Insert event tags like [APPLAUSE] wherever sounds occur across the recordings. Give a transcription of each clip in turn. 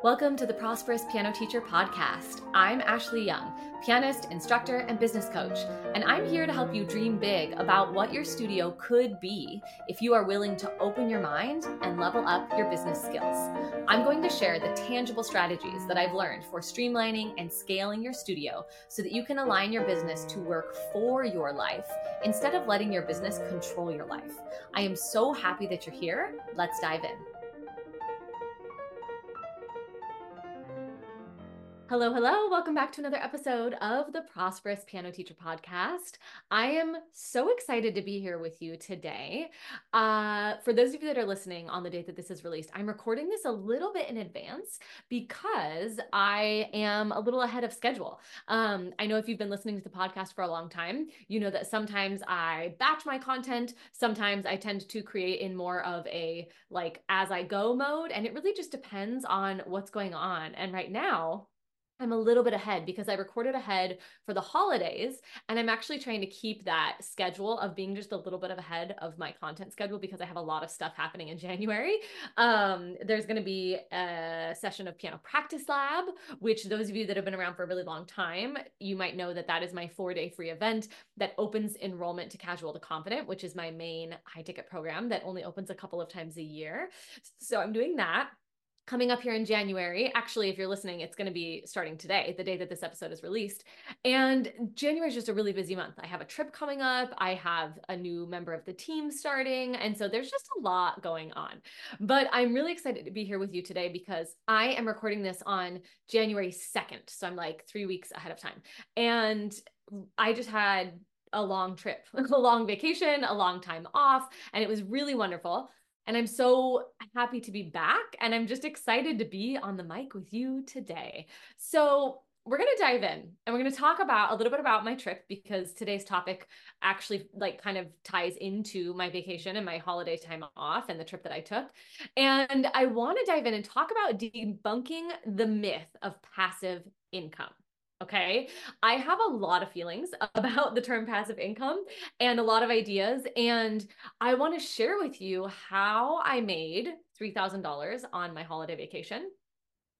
Welcome to the Prosperous Piano Teacher Podcast. I'm Ashlee Young, pianist, instructor, and business coach, and I'm here to help you dream big about what your studio could be if you are willing to open your mind and level up your business skills. I'm going to share the tangible strategies that I've learned for streamlining and scaling your studio so that you can align your business to work for your life instead of letting your business control your life. I am so happy that you're here. Let's dive in. Hello, hello. Welcome back to another episode of the Prosperous Piano Teacher Podcast. I am so excited to be here with you today. Uh, for those of you that are listening on the date that this is released, I'm recording this a little bit in advance because I am a little ahead of schedule. Um, I know if you've been listening to the podcast for a long time, you know that sometimes I batch my content, sometimes I tend to create in more of a like as I go mode, and it really just depends on what's going on. And right now, I'm a little bit ahead because I recorded ahead for the holidays and I'm actually trying to keep that schedule of being just a little bit of ahead of my content schedule because I have a lot of stuff happening in [LAUGHS] January. Um, there's going to be a session of piano practice lab, which those of you that have been around for a really long time, you might know that that is my four day free event that opens enrollment to casual to confident, which is my main high ticket program that only opens a couple of times a year. So I'm doing that coming up here in January. Actually, if you're listening, it's going to be starting today, the day that this episode is released. And January is just a really busy month. I have a trip coming up, I have a new member of the team starting. And so there's just a lot going on. But I'm really excited to be here with you today because I am recording this on January 2nd. So I'm like three weeks ahead of time. And I just had a long trip, [LAUGHS] a long vacation, a long time off, and it was really wonderful. And I'm so happy to be back. And I'm just excited to be on the mic with you today. So, we're going to dive in and we're going to talk about a little bit about my trip because today's topic actually like kind of ties into my vacation and my holiday time off and the trip that I took. And I want to dive in and talk about debunking the myth of passive income. Okay. I have a lot of feelings [LAUGHS] about the term passive income and a lot of ideas. And I want to share with you how I made $3,000 on my holiday vacation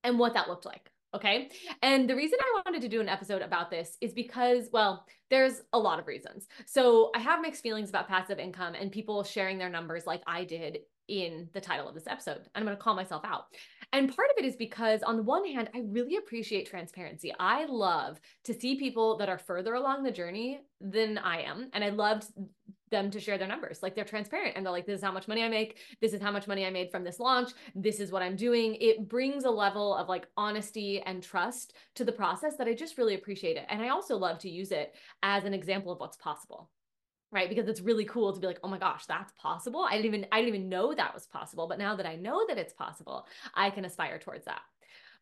and what that looked like. Okay. And the reason I wanted to do an episode about this is because, well, there's a lot of reasons. So I have mixed feelings about passive income and people sharing their numbers like I did in the title of this episode. I'm going to call myself out. And part of it is because, on the one hand, I really appreciate transparency. I love to see people that are further along the journey than I am. And I loved them to share their numbers. Like they're transparent and they're like, this is how much money I make. This is how much money I made from this launch. This is what I'm doing. It brings a level of like honesty and trust to the process that I just really appreciate it. And I also love to use it as an example of what's possible right? Because it's really cool to be like oh my gosh that's possible. I didn't even i didn't even know that was possible but now that i know that it's possible i can aspire towards that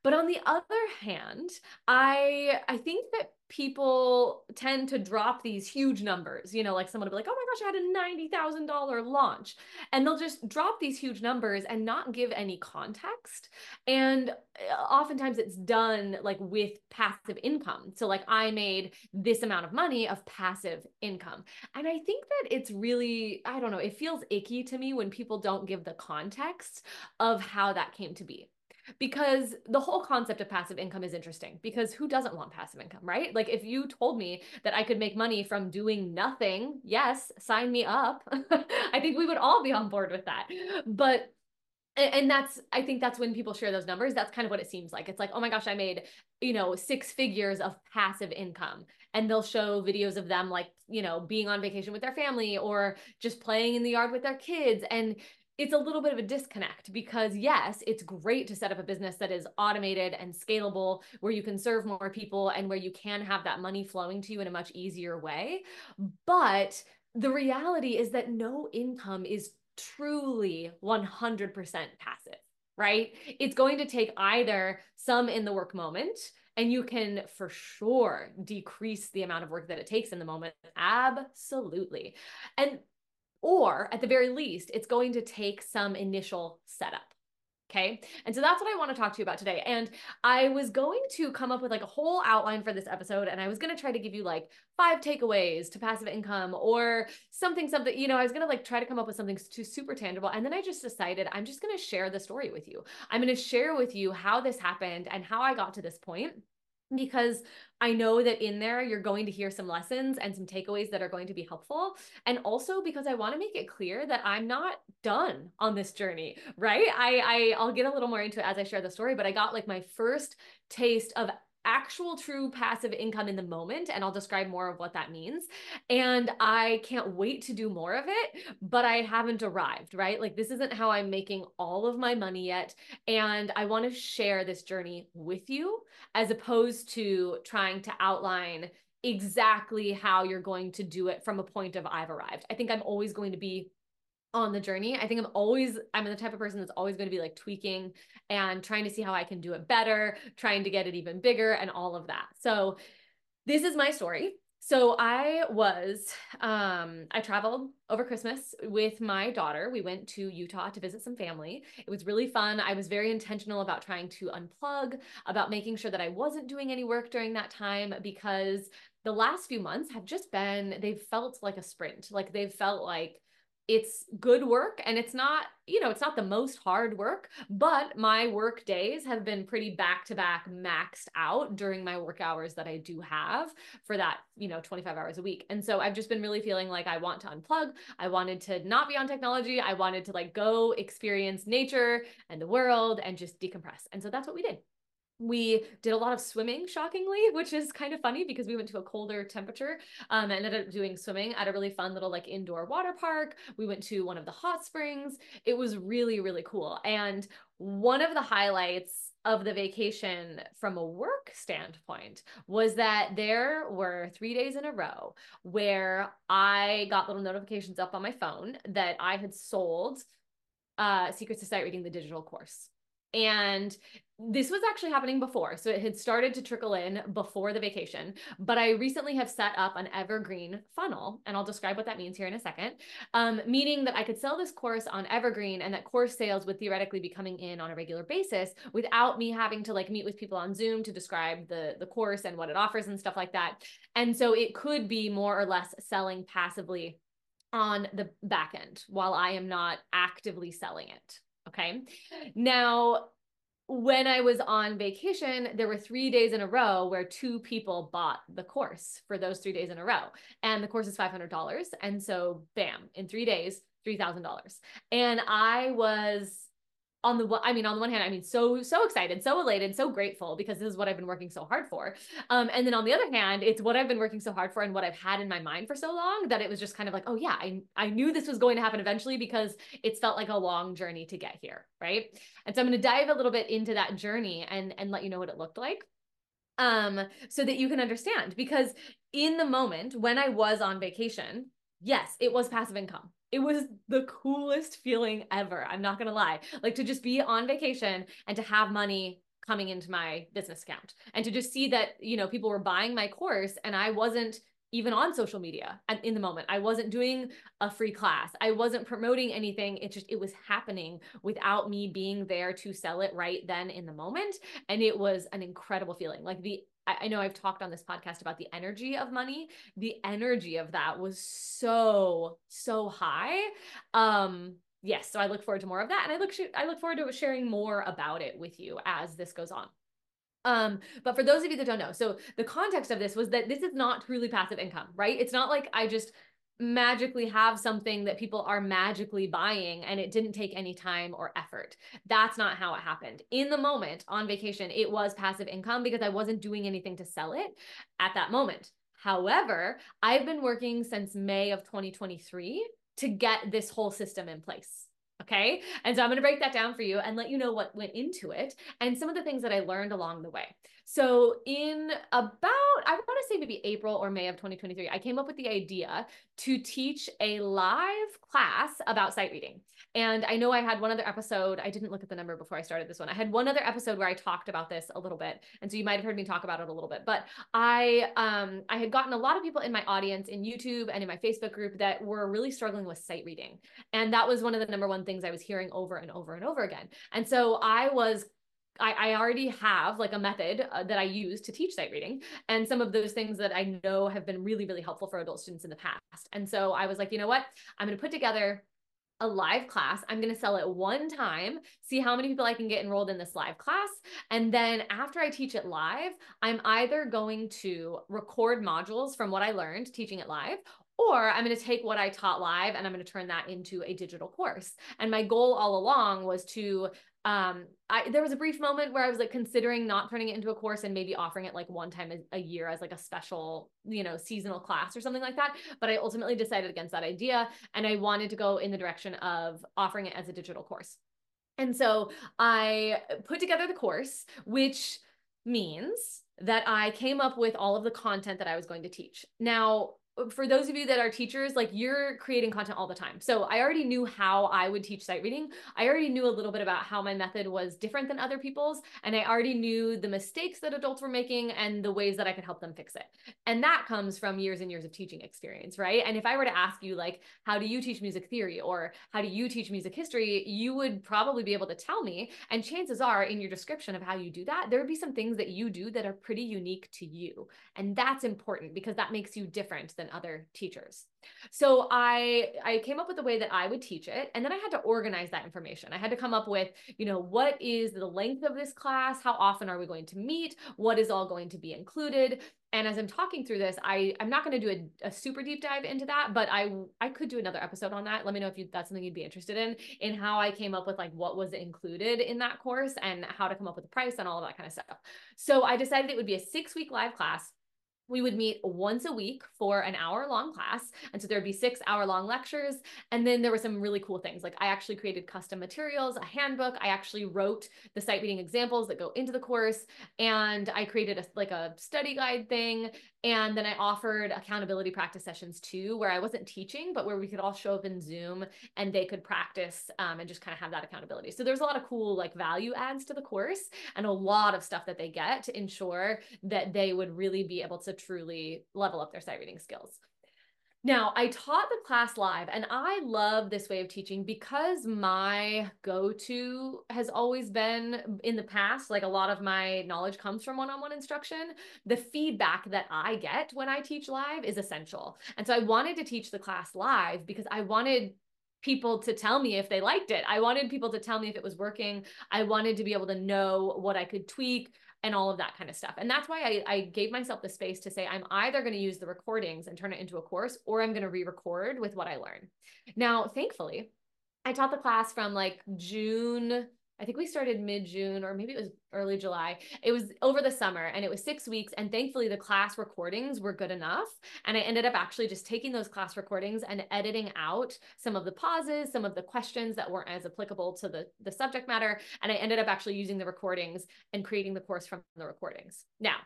but on the other hand i i think that people tend to drop these huge numbers. You know, like someone will be like, oh my gosh, I had a $90,000 launch. And they'll just drop these huge numbers and not give any context. And uh, oftentimes it's done like with passive income. So, like, I made this amount of money of passive income. And I think that it's really, I don't know, it feels icky to me when people don't give the context of how that came to be because the whole concept of passive income is interesting because who doesn't want passive income, right? Like if you told me that I could make money from doing nothing, yes, sign me up. [LAUGHS] I think we would all be on board with that. But and that's i think that's when people share those numbers that's kind of what it seems like it's like oh my gosh i made you know six figures of passive income and they'll show videos of them like you know being on vacation with their family or just playing in the yard with their kids and it's a little bit of a disconnect because yes, it's great to set up a business that is automated and scalable where you can serve more people and where you can have that money flowing to you in a much easier way. But the reality is that no income is truly 100% passive, right? It's going to take either some in the work moment and you can for sure decrease the amount of work that it takes in the moment. Absolutely. And or at the very least, it's going to take some initial setup. Okay. And so that's what I want to talk to you about today. And I was going to come up with like a whole outline for this episode. And I was going to try to give you like five takeaways to passive income or something, something, you know, I was going to like try to come up with something super tangible. And then I just decided I'm just going to share the story with you. I'm going to share with you how this happened and how I got to this point because I know that in there you're going to hear some lessons and some takeaways that are going to be helpful. And also because I want to make it clear that I'm not done on this journey, right? I, I I'll get a little more into it as I share the story, but I got like my first taste of actual true passive income in the moment and I'll describe more of what that means and I can't wait to do more of it but I haven't arrived right like this isn't how I'm making all of my money yet and I want to share this journey with you as opposed to trying to outline exactly how you're going to do it from a point of I've arrived. I think I'm always going to be on the journey. I think I'm always, I'm the type of person that's always going to be like tweaking and trying to see how I can do it better, trying to get it even bigger and all of that. So this is my story. So I was, um, I traveled over Christmas with my daughter. We went to Utah to visit some family. It was really fun. I was very intentional about trying to unplug, about making sure that I wasn't doing any work during that time because the last few months have just been, they've felt like a sprint. Like they've felt like, it's good work and it's not you know it's not the most hard work but my work days have been pretty back to back maxed out during my work hours that I do have for that you know 25 hours a week. And so I've just been really feeling like I want to unplug. I wanted to not be on technology. I wanted to like go experience nature and the world and just decompress. And so that's what we did we did a lot of swimming shockingly [LAUGHS] which is kind of funny because we went to a colder temperature um ended up doing swimming at a really fun little like indoor water park. We went to one of the hot springs. It was really really cool. And one of the highlights of the vacation from a work standpoint was that there were three days in a row where I got little notifications up on my phone that I had sold uh, Secrets to Sight Reading, the digital course. And this was actually happening before. So it had started to trickle in before the vacation, but I recently have set up an evergreen funnel, and I'll describe what that means here in a second. Um, meaning that I could sell this course on evergreen and that course sales would theoretically be coming in on a regular basis without me having to like meet with people on Zoom to describe the, the course and what it offers and stuff like that. And so it could be more or less selling passively on the back end while I am not actively selling it. Okay. Now, when I was on vacation, there were three days in a row where two people bought the course for those three days in a row. And the course is $500. And so, bam, in three days, $3,000. And I was on the I mean, on the one hand, I mean, so so excited, so elated, so grateful because this is what I've been working so hard for. Um, and then on the other hand, it's what I've been working so hard for and what I've had in my mind for so long that it was just kind of like, oh yeah, I I knew this was going to happen eventually because it's felt like a long journey to get here, right? And so I'm going to dive a little bit into that journey and and let you know what it looked like um so that you can understand because in the moment when I was on vacation, yes, it was passive income it was the coolest feeling ever. I'm not going to lie. Like to just be on vacation and to have money coming into my business account and to just see that, you know, people were buying my course and I wasn't even on social media and in the moment. I wasn't doing a free class. I wasn't promoting anything. It just, it was happening without me being there to sell it right then in the moment. And it was an incredible feeling. Like the I know I've talked on this podcast about the energy of money. The energy of that was so, so high. Um, yes, so I look forward to more of that. And I look I look forward to sharing more about it with you as this goes on. Um, but for those of you that don't know, so the context of this was that this is not truly passive income, right? It's not like I just magically have something that people are magically buying and it didn't take any time or effort. That's not how it happened. In the moment on vacation, it was passive income because I wasn't doing anything to sell it at that moment. However, I've been working since May of 2023 to get this whole system in place. Okay. And so I'm going to break that down for you and let you know what went into it and some of the things that I learned along the way. So in about, I want to say maybe April or May of 2023, I came up with the idea to teach a live class about sight reading. And I know I had one other episode, I didn't look at the number before I started this one. I had one other episode where I talked about this a little bit. And so you might have heard me talk about it a little bit. But I um I had gotten a lot of people in my audience in YouTube and in my Facebook group that were really struggling with sight reading. And that was one of the number one things I was hearing over and over and over again. And so I was I, I, already have like a method uh, that I use to teach sight reading and some of those things that I know have been really, really helpful for adult students in the past. And so I was like, you know what? I'm going to put together a live class. I'm going to sell it one time, see how many people I can get enrolled in this live class. And then after I teach it live, I'm either going to record modules from what I learned teaching it live, or I'm going to take what I taught live and I'm going to turn that into a digital course. And my goal all along was to um I there was a brief moment where I was like considering not turning it into a course and maybe offering it like one time a, a, year as like a special, you know, seasonal class or something like that, but I ultimately decided against that idea and I wanted to go in the direction of offering it as a digital course. And so I put together the course which means that I came up with all of the content that I was going to teach. Now, for those of you that are teachers, like you're creating content all the time. So I already knew how I would teach sight reading. I already knew a little bit about how my method was different than other people's. And I already knew the mistakes that adults were making and the ways that I could help them fix it. And that comes from years and years of teaching experience, right? And if I were to ask you, like, how do you teach music theory or how do you teach music history, you would probably be able to tell me. And chances are, in your description of how you do that, there would be some things that you do that are pretty unique to you. And that's important because that makes you different than than other teachers. So I I came up with a way that I would teach it and then I had to organize that information. I had to come up with, you know, what is the length of this class? How often are we going to meet? What is all going to be included? And as I'm talking through this, I I'm not going to do a, a, super deep dive into that, but I I could do another episode on that. Let me know if you that's something you'd be interested in in how I came up with like what was included in that course and how to come up with the price and all of that kind of stuff. So I decided it would be a 6-week live class we would meet once a week for an hour long class. And so there'd be six hour long lectures. And then there were some really cool things. Like I actually created custom materials, a handbook. I actually wrote the sight reading examples that go into the course. And I created a, like a study guide thing. And then I offered accountability practice sessions too, where I wasn't teaching, but where we could all show up in Zoom and they could practice um, and just kind of have that accountability. So there's a lot of cool like value adds to the course and a lot of stuff that they get to ensure that they would really be able to truly level up their sight reading skills. Now, I taught the class live and I love this way of teaching because my go to has always been in the past, like a lot of my knowledge comes from one on one instruction. The feedback that I get when I teach live is essential. And so I wanted to teach the class live because I wanted people to tell me if they liked it. I wanted people to tell me if it was working. I wanted to be able to know what I could tweak, and all of that kind of stuff. And that's why I, I gave myself the space to say, I'm either going to use the recordings and turn it into a course, or I'm going to re record with what I learn. Now, thankfully, I taught the class from like June I think we started mid June or maybe it was early July. It was over the summer and it was six weeks. And thankfully, the class recordings were good enough. And I ended up actually just taking those class recordings and editing out some of the pauses, some of the questions that weren't as applicable to the, the subject matter. And I ended up actually using the recordings and creating the course from the recordings. Now,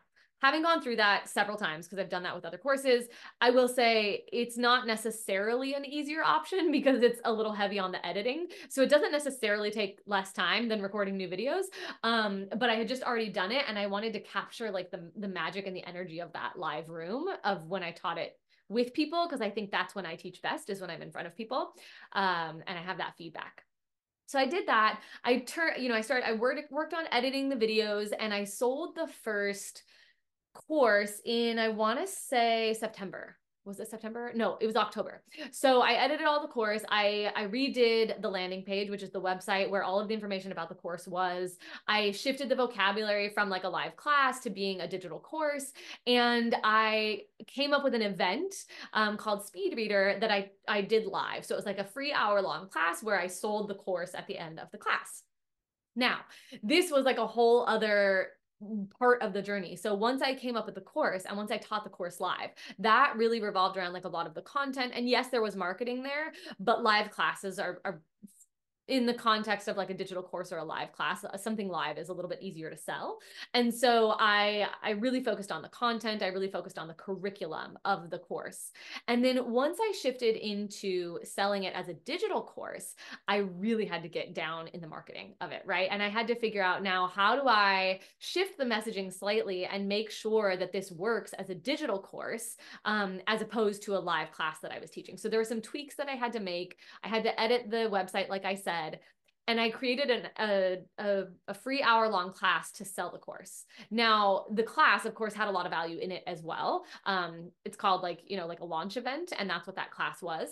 having gone through that several times because I've done that with other courses, I will say it's not necessarily an easier option [LAUGHS] because it's a little heavy on the editing. So it doesn't necessarily take less time than recording new videos. Um, but I had just already done it and I wanted to capture like the, the magic and the energy of that live room of when I taught it with people because I think that's when I teach best is when I'm in front of people um, and I have that feedback. So I did that. I turned, you know, I started, I worked, worked on editing the videos and I sold the first course in, I want to say September. Was it September? No, it was October. So I edited all the course. I, I redid the landing page, which is the website where all of the information about the course was. I shifted the vocabulary from like a live class to being a digital course. And I came up with an event um, called Speed Reader that I, I did live. So it was like a free hour long class where I sold the course at the end of the class. Now, this was like a whole other part of the journey. So once I came up with the course and once I taught the course live, that really revolved around like a lot of the content. And yes, there was marketing there, but live classes are, are in the context of like a digital course or a live class uh, something live is a little bit easier to sell. And so i i really focused on the content. I really focused on the curriculum of the course. And then once i shifted into selling it as a digital course i really had to get down in the marketing of it right? And i had to figure out now how do i shift the messaging slightly and make sure that this works as a digital course um, as opposed to a live class that i was teaching? So there were some tweaks that i had to make. I had to edit the website like i said said, and I created an, a, a, a free hour long class to sell the course. Now, the class, of course, had a lot of value in it as well. Um, it's called like, you know, like a launch event, and that's what that class was.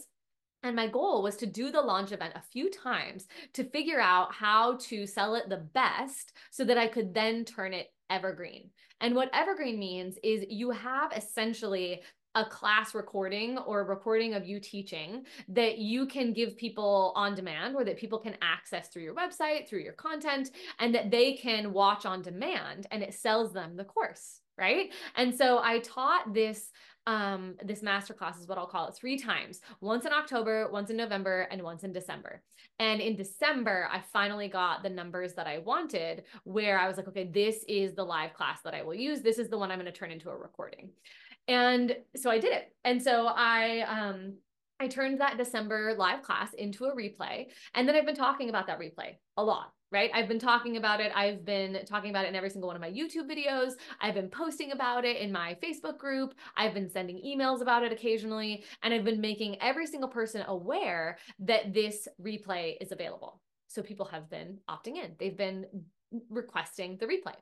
And my goal was to do the launch event a few times to figure out how to sell it the best so that I could then turn it evergreen. And what evergreen means is you have essentially a class recording or a recording of you teaching that you can give people on demand or that people can access through your website, through your content, and that they can watch on demand and it sells them the course, right? And so I taught this um this masterclass is what I'll call it three times once in October once in November and once in December. And in December I finally got the numbers that I wanted where I was like okay this is the live class that I will use. This is the one I'm going to turn into a recording and so I did it. And so I um I turned that December live class into a replay. And then I've been talking about that replay a lot, right? I've been talking about it. I've been talking about it in every single one of my YouTube videos. I've been posting about it in my Facebook group. I've been sending emails about it occasionally. And I've been making every single person aware that this replay is available. So people have been opting in, they've been requesting the replay.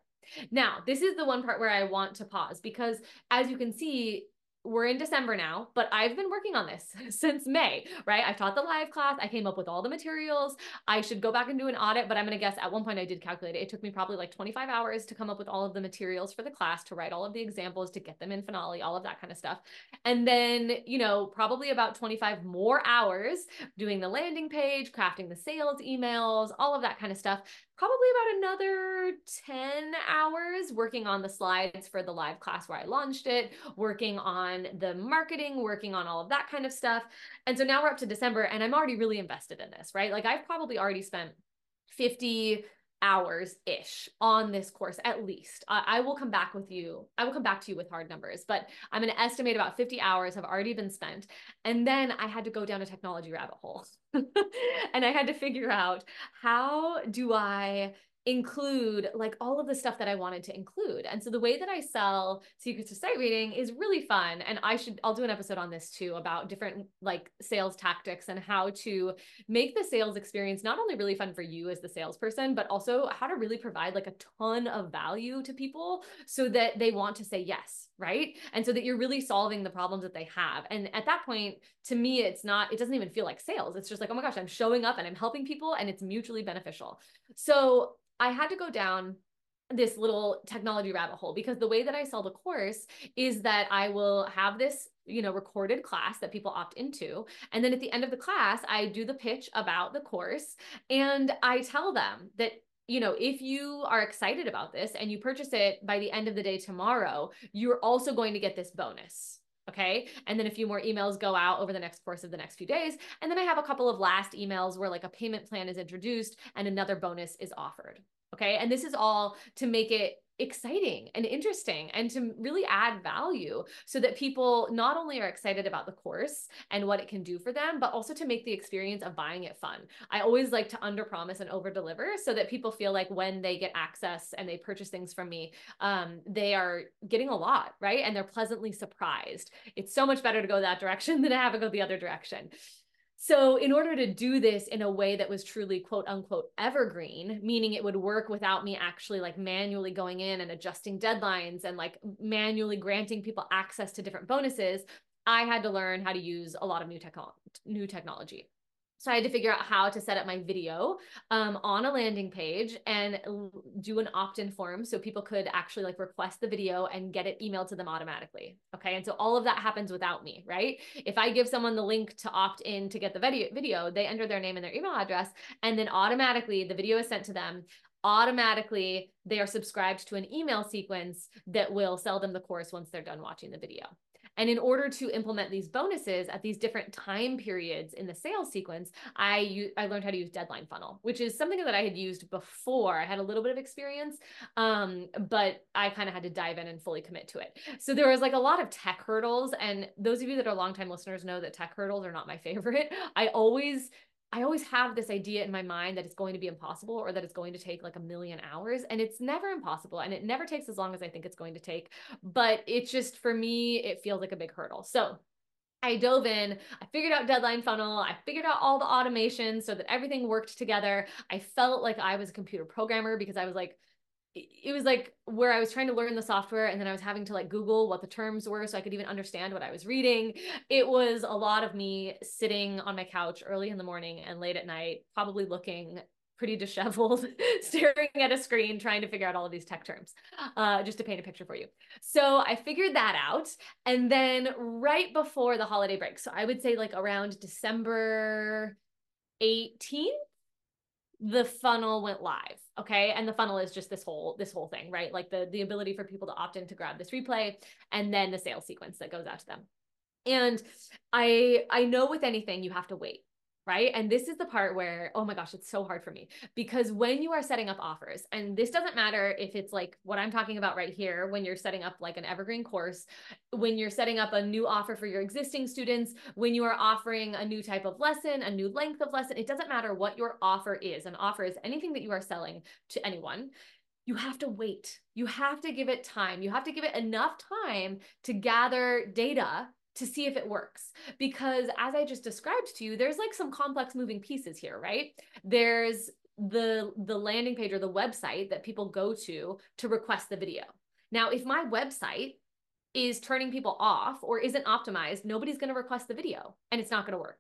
Now, this is the one part where I want to pause because as you can see, we're in December now, but I've been working on this [LAUGHS] since May, right? I taught the live class. I came up with all the materials. I should go back and do an audit, but I'm going to guess at one point I did calculate it. It took me probably like 25 hours to come up with all of the materials for the class, to write all of the examples, to get them in Finale, all of that kind of stuff. And then, you know, probably about 25 more hours doing the landing page, crafting the sales emails, all of that kind of stuff probably about another 10 hours working on the slides for the live class where I launched it, working on the marketing, working on all of that kind of stuff. And so now we're up to December and I'm already really invested in this, right? Like I've probably already spent 50 hours ish on this course at least. I, I, will come back with you i will come back to you with hard numbers but i'm going to estimate about 50 hours have already been spent and then i had to go down a technology rabbit hole. [LAUGHS] And i had to figure out how do i include like all of the stuff that I wanted to include. And so the way that I sell secrets of sight reading is really fun. And I should, I'll do an episode on this too about different like sales tactics and how to make the sales experience not only really fun for you as the salesperson, but also how to really provide like a ton of value to people so that they want to say yes. Right. And so that you're really solving the problems that they have. And at that point, to me, it's not, it doesn't even feel like sales. It's just like, oh my gosh, I'm showing up and I'm helping people and it's mutually beneficial. So I had to go down this little technology rabbit hole because the way that I sell the course is that I will have this, you know, recorded class that people opt into. And then at the end of the class, I do the pitch about the course and I tell them that you know, if you are excited about this and you purchase it by the end of the day tomorrow, you're also going to get this bonus. Okay. And then a few more emails go out over the next course of the next few days. And then I have a couple of last emails where like a payment plan is introduced and another bonus is offered. Okay. And this is all to make it exciting and interesting and to really add value so that people not only are excited about the course and what it can do for them, but also to make the experience of buying it fun. I always like to under promise and over deliver so that people feel like when they get access and they purchase things from me, um, they are getting a lot, right? And they're pleasantly surprised. It's so much better to go that direction [LAUGHS] than to have it go the other direction. So, in order to do this in a way that was truly quote unquote evergreen, meaning it would work without me actually like manually going in and adjusting deadlines and like manually granting people access to different bonuses, I had to learn how to use a lot of new, technology. new technology. So I had to figure out how to set up my video um, on a landing page and do an opt-in form so people could actually like request the video and get it emailed to them automatically. Okay. And so all of that happens without me, right? If I give someone the link to opt in to get the video, video, they enter their name and their email address, and then automatically the video is sent to them automatically they are subscribed to an email sequence that will sell them the course once they're done watching the video. And in order to implement these bonuses at these different time periods in the sales sequence, I I learned how to use Deadline Funnel, which is something that I had used before. I had a little bit of experience, um, but I kind of had to dive in and fully commit to it. So there was like a lot of tech hurdles, and those of you that are longtime listeners know that tech hurdles are not my [LAUGHS] favorite. I always I always have this idea in my mind that it's going to be impossible or that it's going to take like a million hours. And it's never impossible. And it never takes as long as I think it's going to take. But it's just for me, it feels like a big hurdle. So I dove in, I figured out deadline funnel, I figured out all the automation so that everything worked together. I felt like I was a computer programmer because I was like, it was like where I was trying to learn the software and then I was having to like Google what the terms were so I could even understand what I was reading. It was a lot of me sitting on my couch early in the morning and late at night, probably looking pretty disheveled, [LAUGHS] staring at a screen, trying to figure out all of these tech terms, uh, just to paint a picture for you. So I figured that out. And then right before the holiday break, so I would say like around December 18th, the funnel went live okay? And the funnel is just this whole this whole thing right? Like the the ability for people to opt in to grab this replay and then the sales sequence that goes out to them. And i i know with anything you have to wait right? And this is the part where, oh my gosh, it's so hard for me because when you are setting up offers, and this doesn't matter if it's like what I'm talking about right here, when you're setting up like an evergreen course, when you're setting up a new offer for your existing students, when you are offering a new type of lesson, a new length of lesson, it doesn't matter what your offer is. An offer is anything that you are selling to anyone you have to wait. You have to give it time. You have to give it enough time to gather data to see if it works. Because as i just described to you there's like some complex moving pieces here right? There's the the landing page or the website that people go to to request the video. Now if my website is turning people off or isn't optimized nobody's going to request the video and it's not going to work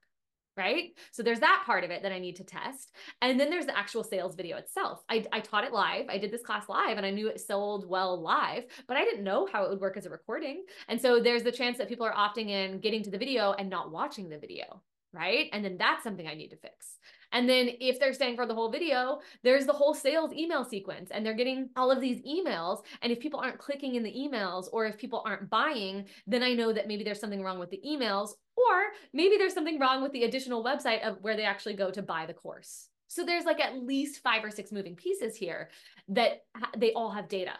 right? So there's that part of it that I need to test. And then there's the actual sales video itself. I, I taught it live. I did this class live and I knew it sold well live, but I didn't know how it would work as a recording. And so there's the chance that people are opting in, getting to the video and not watching the video, right? And then that's something I need to fix. And then if they're staying for the whole video, there's the whole sales email sequence and they're getting all of these emails. And if people aren't clicking in the emails or if people aren't buying, then I know that maybe there's something wrong with the emails or maybe there's something wrong with the additional website of where they actually go to buy the course. So there's like at least five or six moving pieces here that they all have data.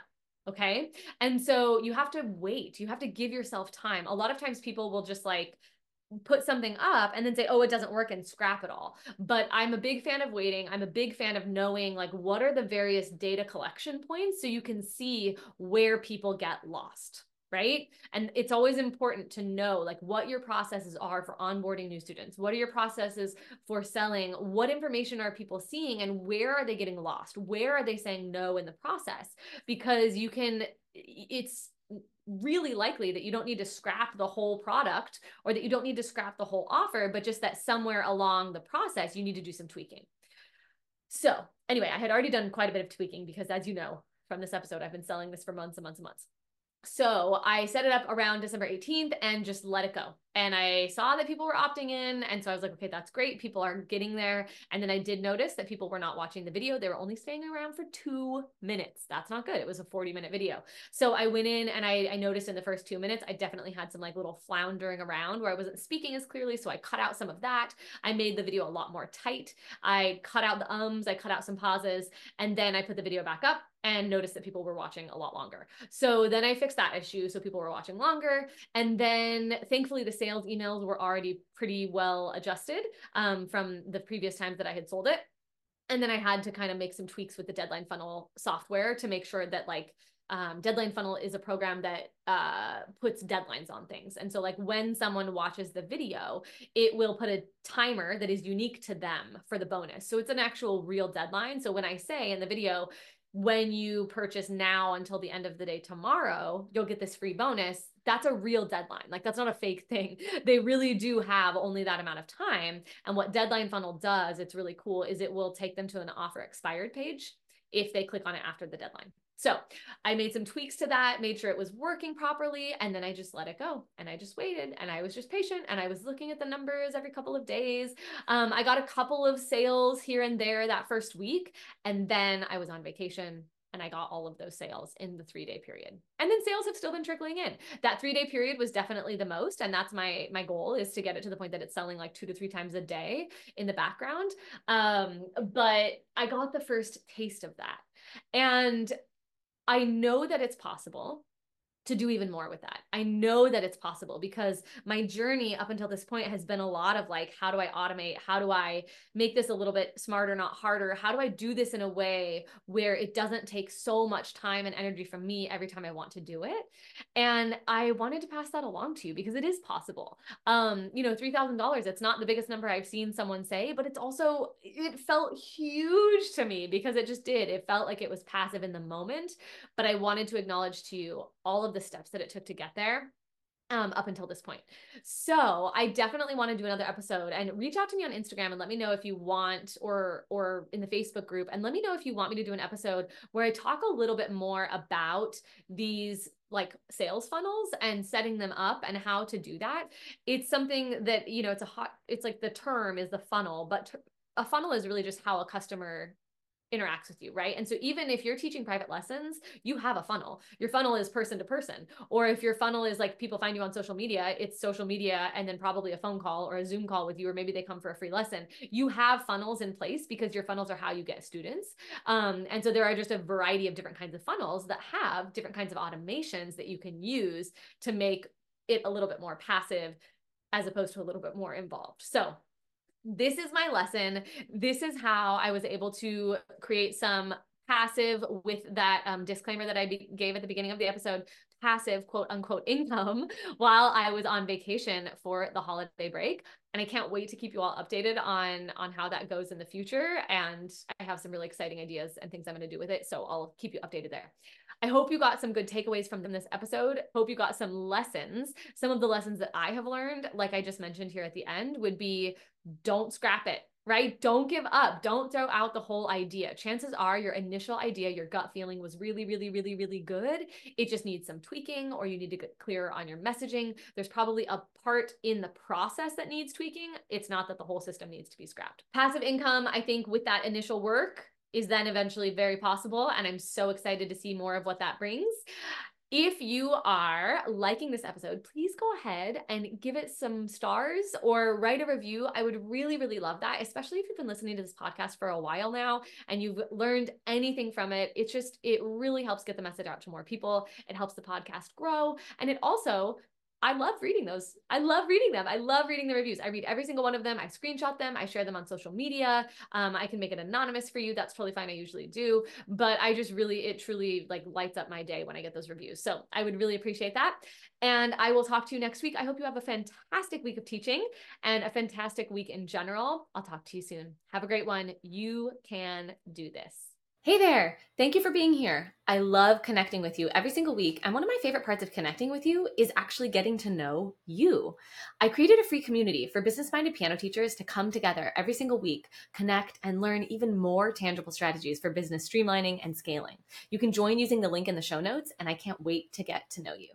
Okay. And so you have to wait. You have to give yourself time. A lot of times people will just like, put something up and then say oh it doesn't work and scrap it all but i'm a big fan of waiting i'm a big fan of knowing like what are the various data collection points so you can see where people get lost right? And it's always important to know like what your processes are for onboarding new students. What are your processes for selling? What information are people seeing? And where are they getting lost? Where are they saying no in the process? Because you can it's really likely that you don't need to scrap the whole product or that you don't need to scrap the whole offer, but just that somewhere along the process, you need to do some tweaking. So, anyway, I had already done quite a bit of tweaking because, as you know from this episode, I've been selling this for months and months and months. So I set it up around December 18th and just let it go. And I saw that people were opting in. And so I was like, okay, that's great. People are getting there. And then I did notice that people were not watching the video. They were only staying around for two minutes. That's not good. It was a 40 minute video. So I went in and I, I noticed in the first two minutes, I definitely had some like little floundering around where I wasn't speaking as clearly. So I cut out some of that. I made the video a lot more tight. I cut out the ums, I cut out some pauses, and then I put the video back up and noticed that people were watching a lot longer. So then I fixed that issue. So people were watching longer. And then thankfully the sales emails were already pretty well adjusted um, from the previous times that I had sold it. And then I had to kind of make some tweaks with the deadline funnel software to make sure that like um, deadline funnel is a program that uh, puts deadlines on things. And so like when someone watches the video it will put a timer that is unique to them for the bonus. So it's an actual real deadline. So when i say in the video when you purchase now until the end of the day tomorrow, you'll get this free bonus. That's a real deadline. Like that's not a fake thing. [LAUGHS] They really do have only that amount of time. And what Deadline Funnel does, it's really cool, is it will take them to an offer expired page if they click on it after the deadline. So I made some tweaks to that, made sure it was working properly, and then I just let it go. And I just waited and I was just patient and I was looking at the numbers every couple of days. Um, I got a couple of sales here and there that first week, and then I was on vacation and I got all of those sales in the three day period. And then sales have still been trickling in. That three day period was definitely the most. And that's my my goal is to get it to the point that it's selling like two to three times a day in the background. Um, but I got the first taste of that. And I know that it's possible to do even more with that. I know that it's possible because my journey up until this point has been a lot of like, how do I automate? How do I make this a little bit smarter, not harder? How do I do this in a way where it doesn't take so much time and energy from me every time I want to do it? And I wanted to pass that along to you because it is possible. Um, you know, $3,000, it's not the biggest number I've seen someone say, but it's also, it felt huge to me because it just did. It felt like it was passive in the moment, but I wanted to acknowledge to you all of the steps that it took to get there um, up until this point. So I definitely want to do another episode and reach out to me on Instagram and let me know if you want or or in the Facebook group and let me know if you want me to do an episode where I talk a little bit more about these like sales funnels and setting them up and how to do that. It's something that, you know, it's a hot it's like the term is the funnel, but a funnel is really just how a customer interacts with you, right? And so even if you're teaching private lessons, you have a funnel. Your funnel is person to person. Or if your funnel is like people find you on social media, it's social media and then probably a phone call or a Zoom call with you, or maybe they come for a free lesson. You have funnels in place because your funnels are how you get students. Um, and so there are just a variety of different kinds of funnels that have different kinds of automations that you can use to make it a little bit more passive as opposed to a little bit more involved. So this is my lesson. This is how I was able to create some passive with that um, disclaimer that I be- gave at the beginning of the episode passive quote unquote income [LAUGHS] while I was on vacation for the holiday break and I can't wait to keep you all updated on on how that goes in the future and I have some really exciting ideas and things I'm going to do with it so I'll keep you updated there. I hope you got some good takeaways from this episode. Hope you got some lessons. Some of the lessons that I have learned, like I just mentioned here at the end, would be don't scrap it right? Don't give up. Don't throw out the whole idea. Chances are your initial idea, your gut feeling was really, really, really, really good. It just needs some tweaking, or you need to get clearer on your messaging. There's probably a part in the process that needs tweaking. It's not that the whole system needs to be scrapped. Passive income, I think, with that initial work, is then eventually very possible. And I'm so excited to see more of what that brings. If you are liking this episode, please go ahead and give it some stars or write a review. I would really, really love that, especially if you've been listening to this podcast for a while now and you've learned anything from it. It's just, it really helps get the message out to more people. It helps the podcast grow. And it also I love reading those. I love reading them. I love reading the reviews. I read every single one of them. I screenshot them. I share them on social media. Um, I can make it anonymous for you. That's totally fine. I usually do, but I just really, it truly like lights up my day when I get those reviews. So I would really appreciate that. And I will talk to you next week. I hope you have a fantastic week of teaching and a fantastic week in general. I'll talk to you soon. Have a great one. You can do this. Hey there! Thank you for being here. I love connecting with you every single week, and one of my favorite parts of connecting with you is actually getting to know you. I created a free community for business minded piano teachers to come together every single week, connect, and learn even more tangible strategies for business streamlining and scaling. You can join using the link in the show notes, and I can't wait to get to know you.